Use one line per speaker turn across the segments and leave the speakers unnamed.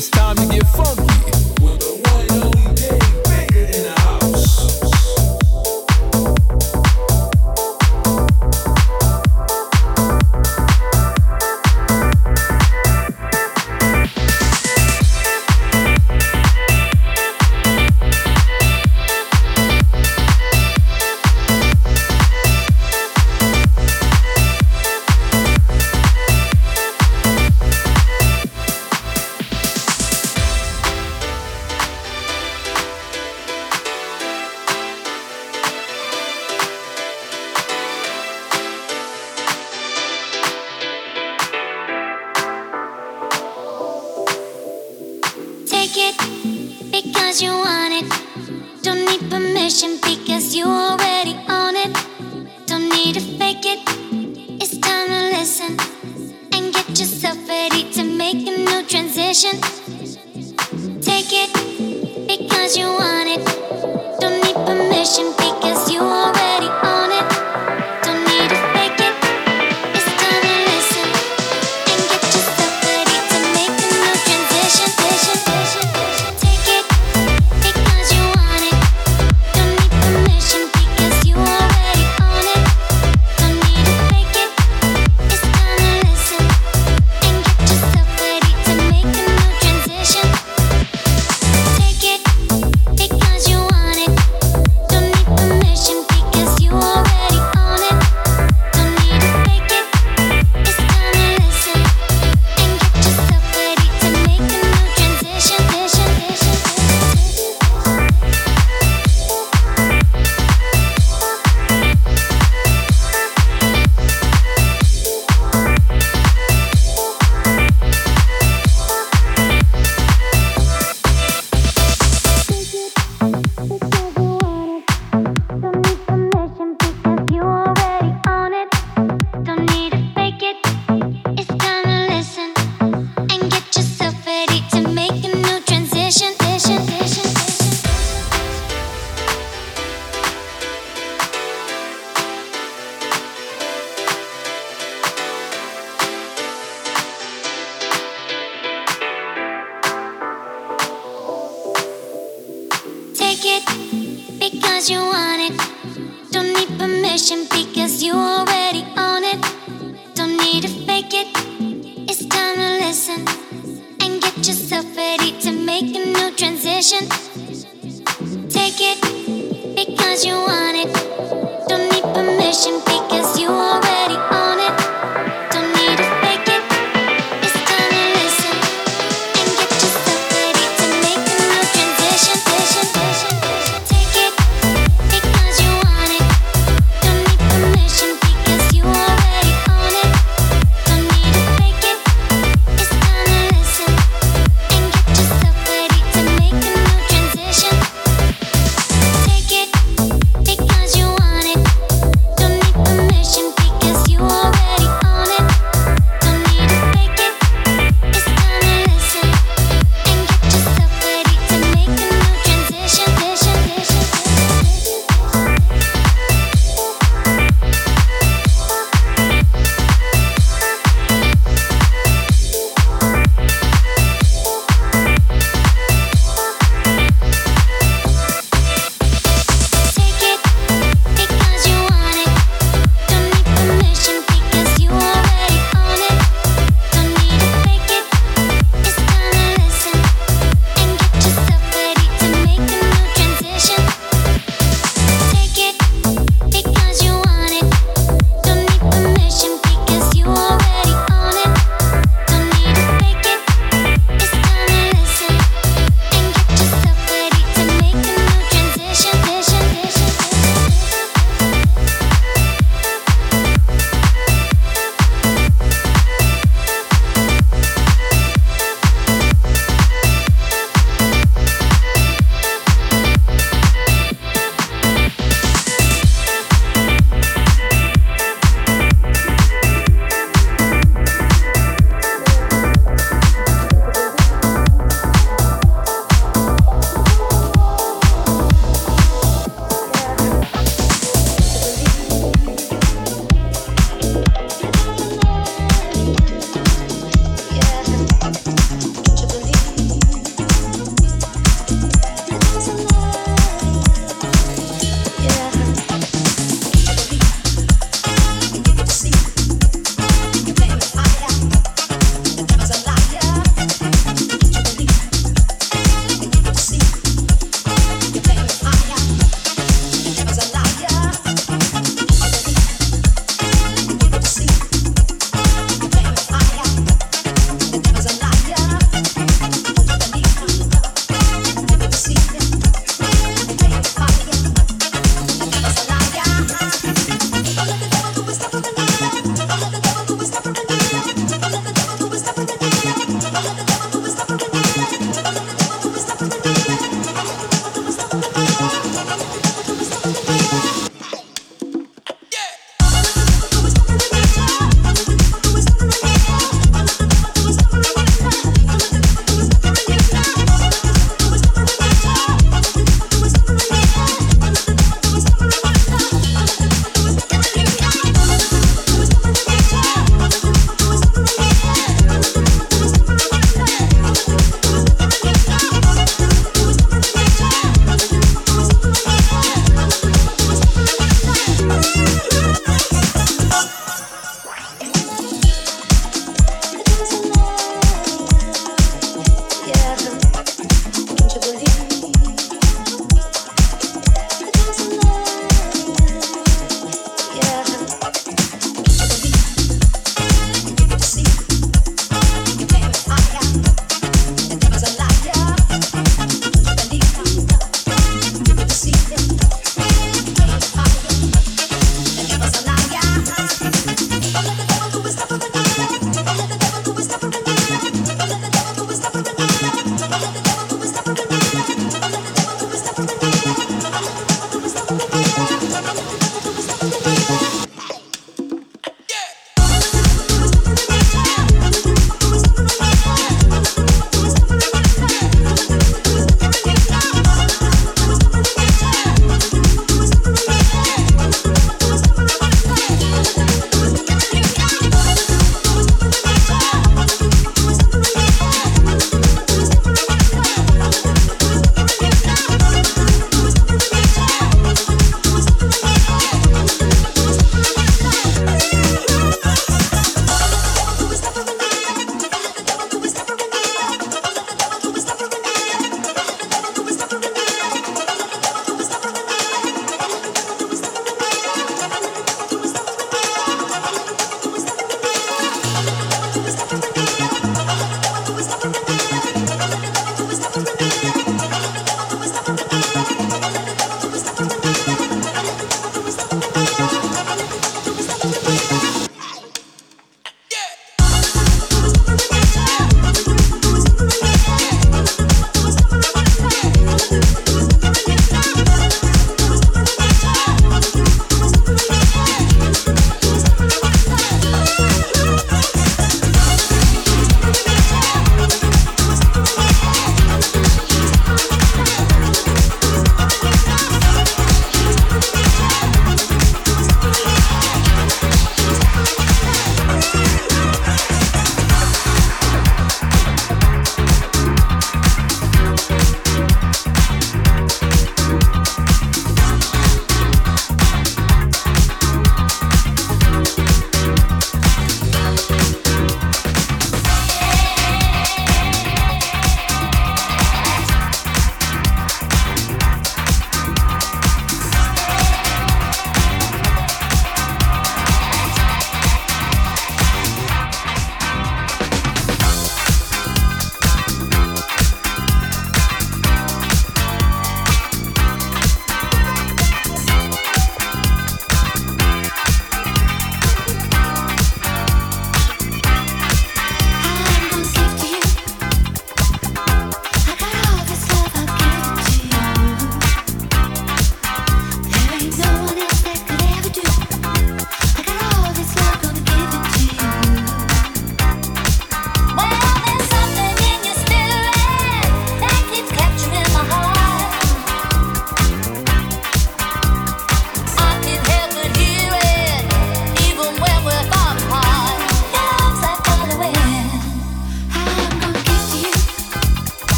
It's time to get funky.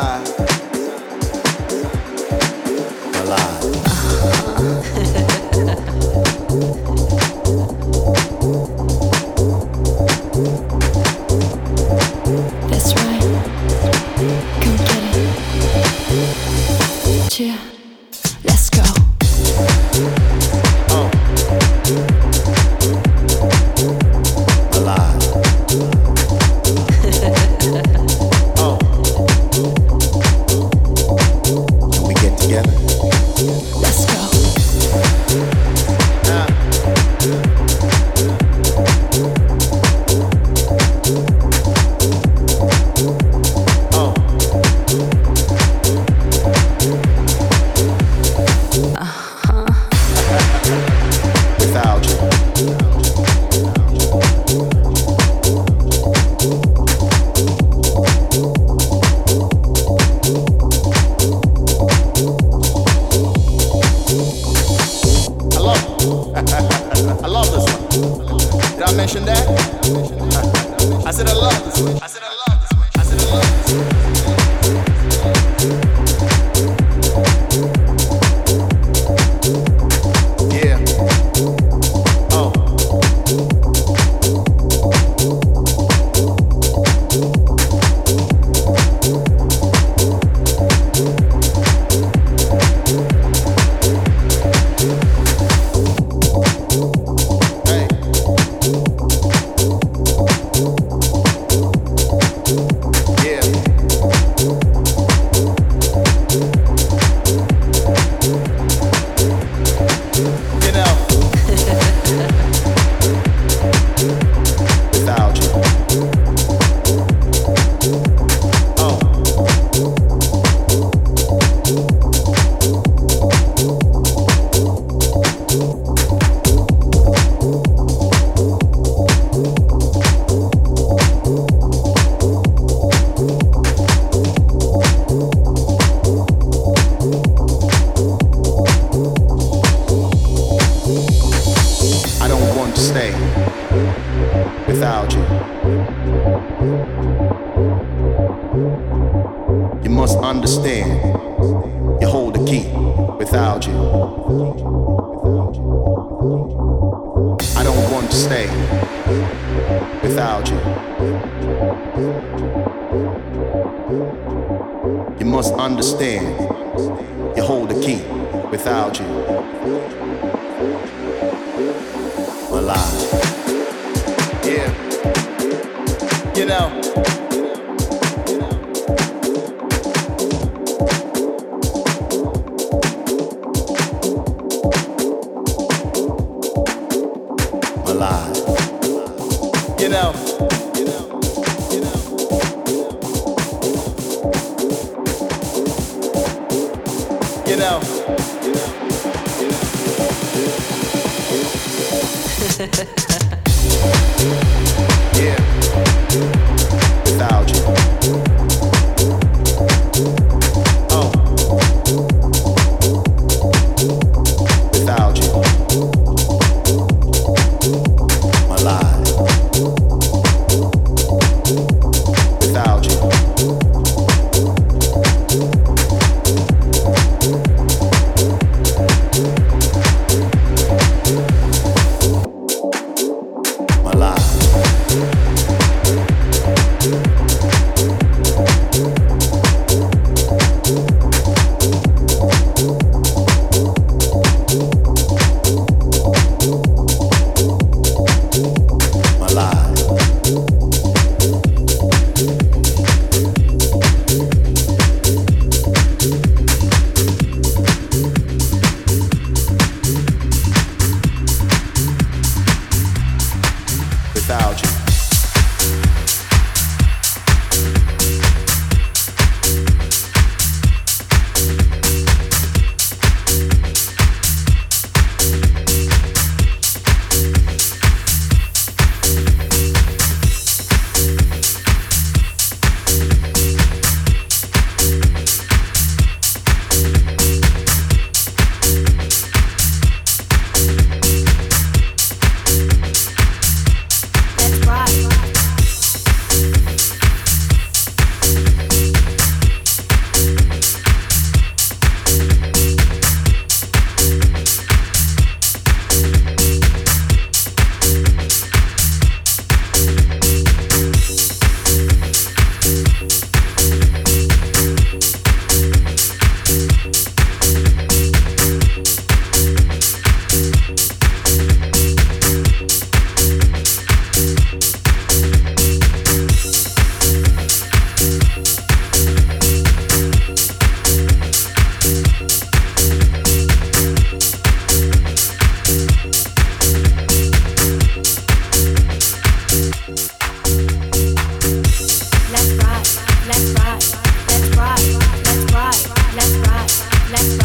On Let's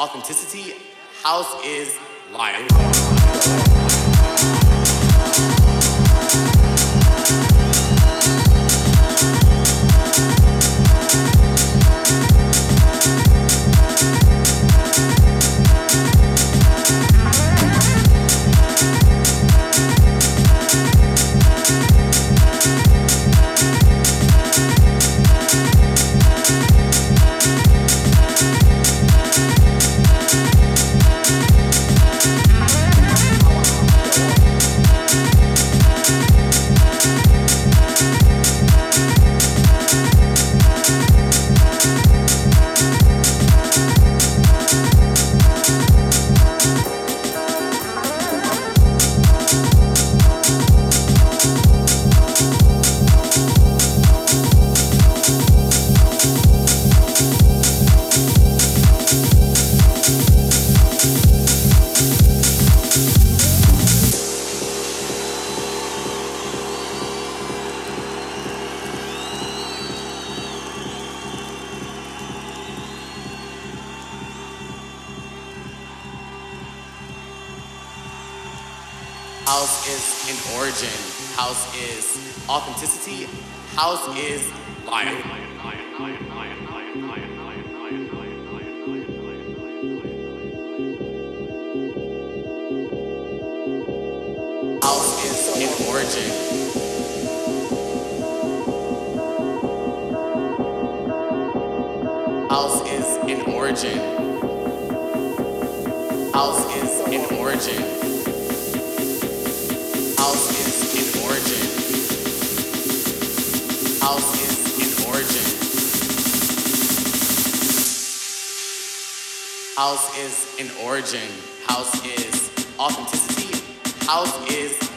authenticity. House is House is an origin. House is authenticity. House is life. House is an origin. House is an origin. House is an origin. House is an origin. House is authenticity. House is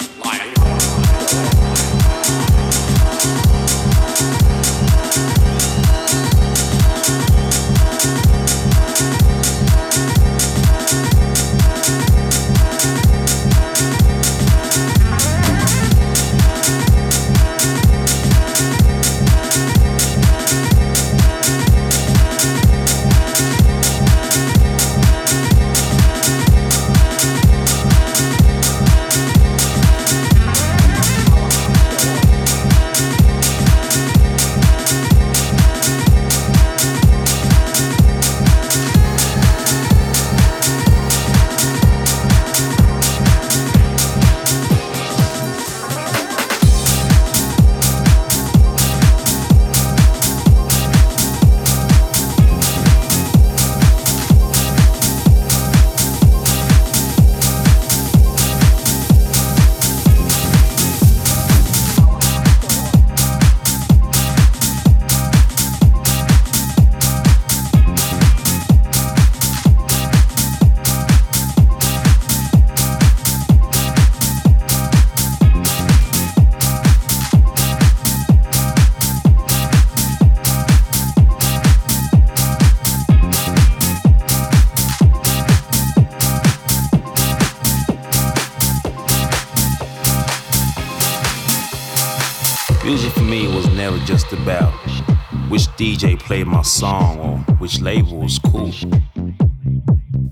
DJ played my song or which label was cool.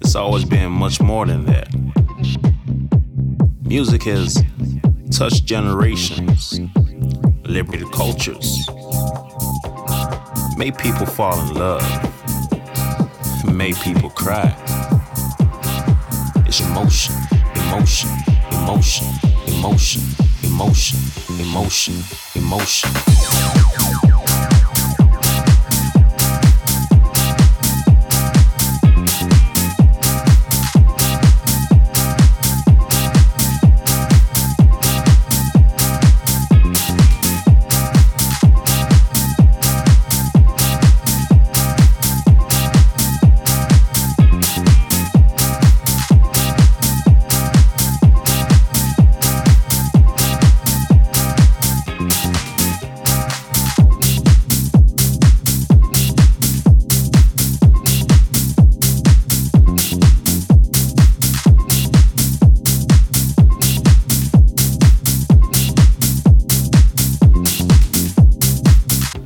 It's always been much more than that. Music has touched generations, liberated cultures, made people fall in love, made people cry. It's emotion, emotion, emotion, emotion, emotion, emotion, emotion.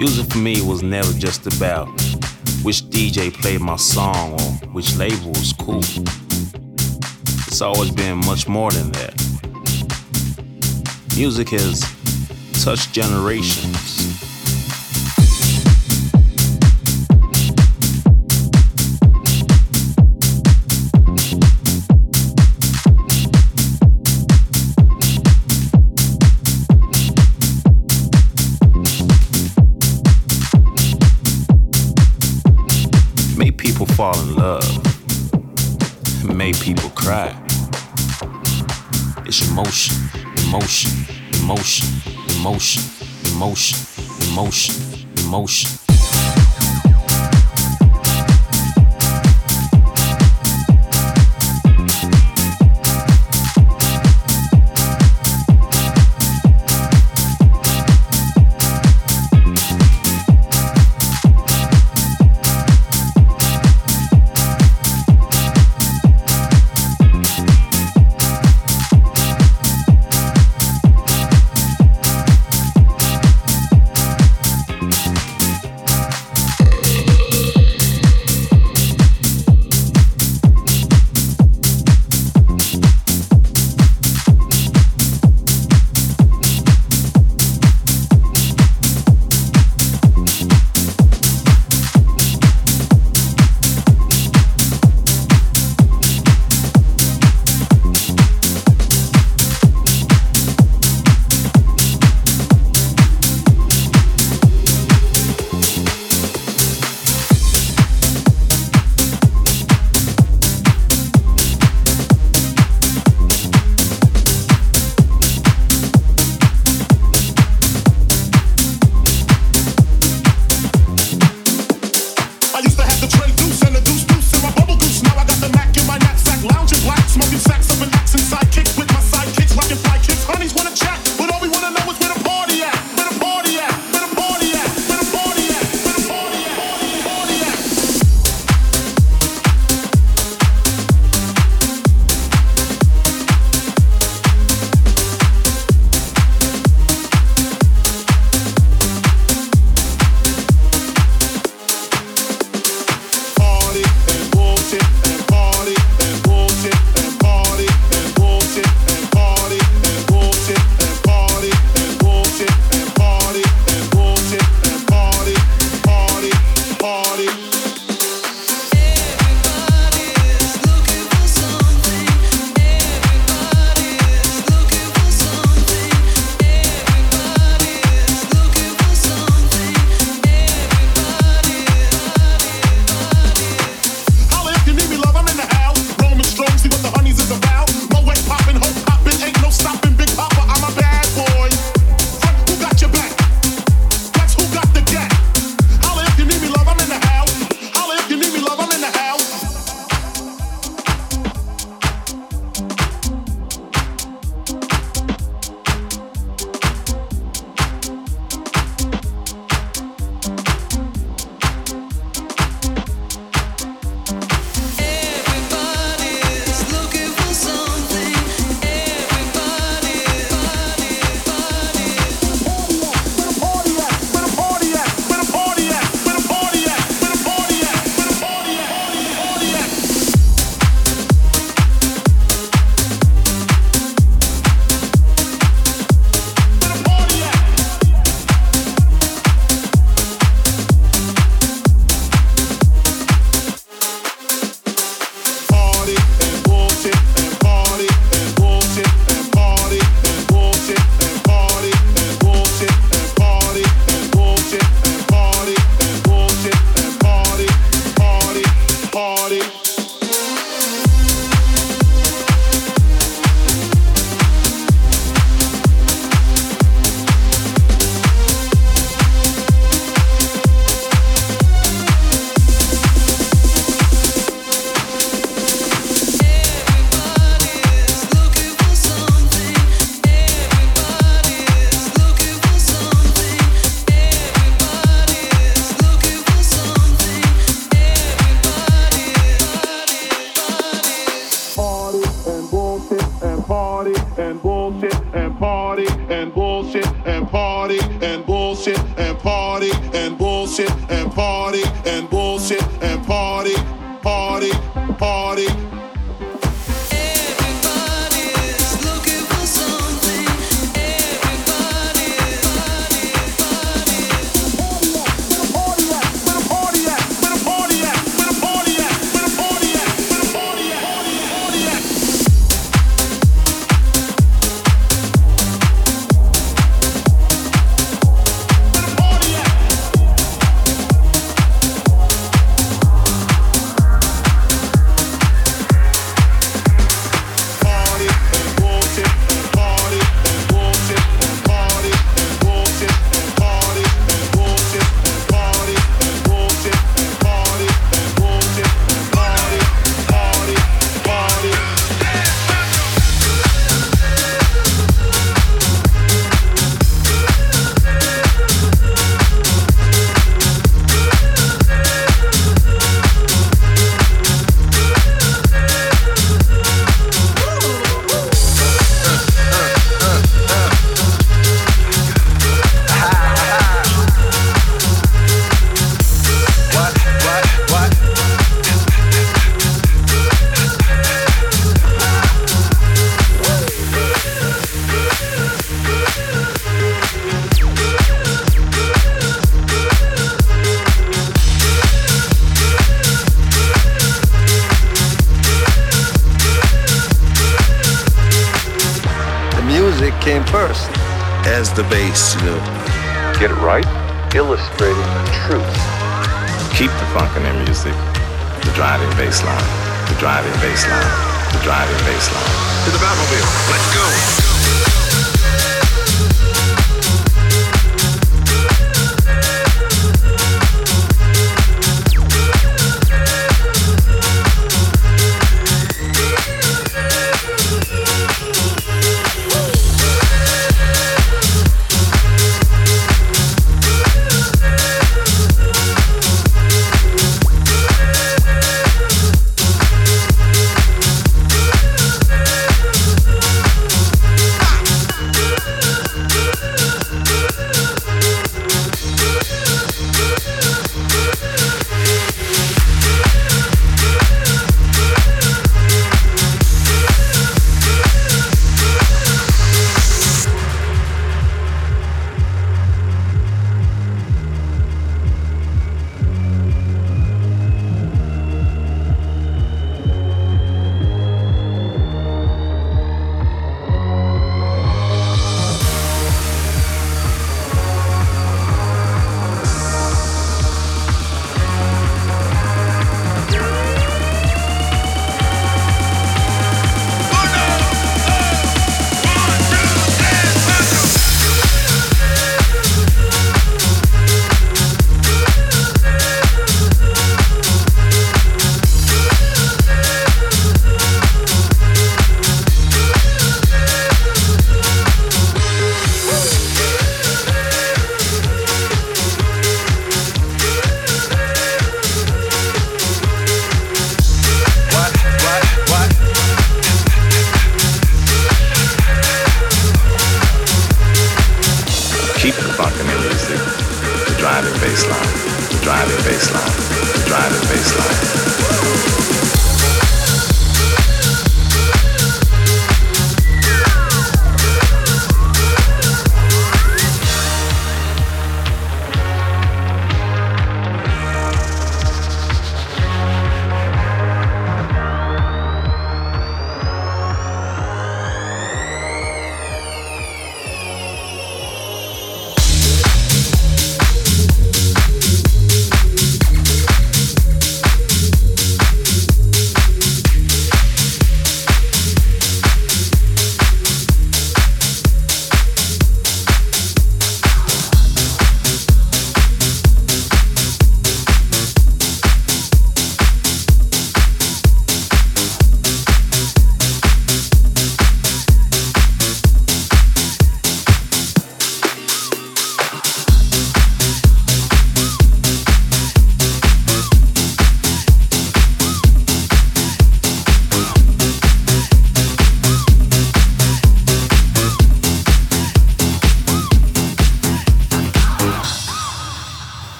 Music for me was never just about which DJ played my song or which label was cool. It's always been much more than that. Music has touched generations, cry. It's emotion, emotion, emotion, emotion, emotion, emotion, emotion.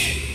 Rich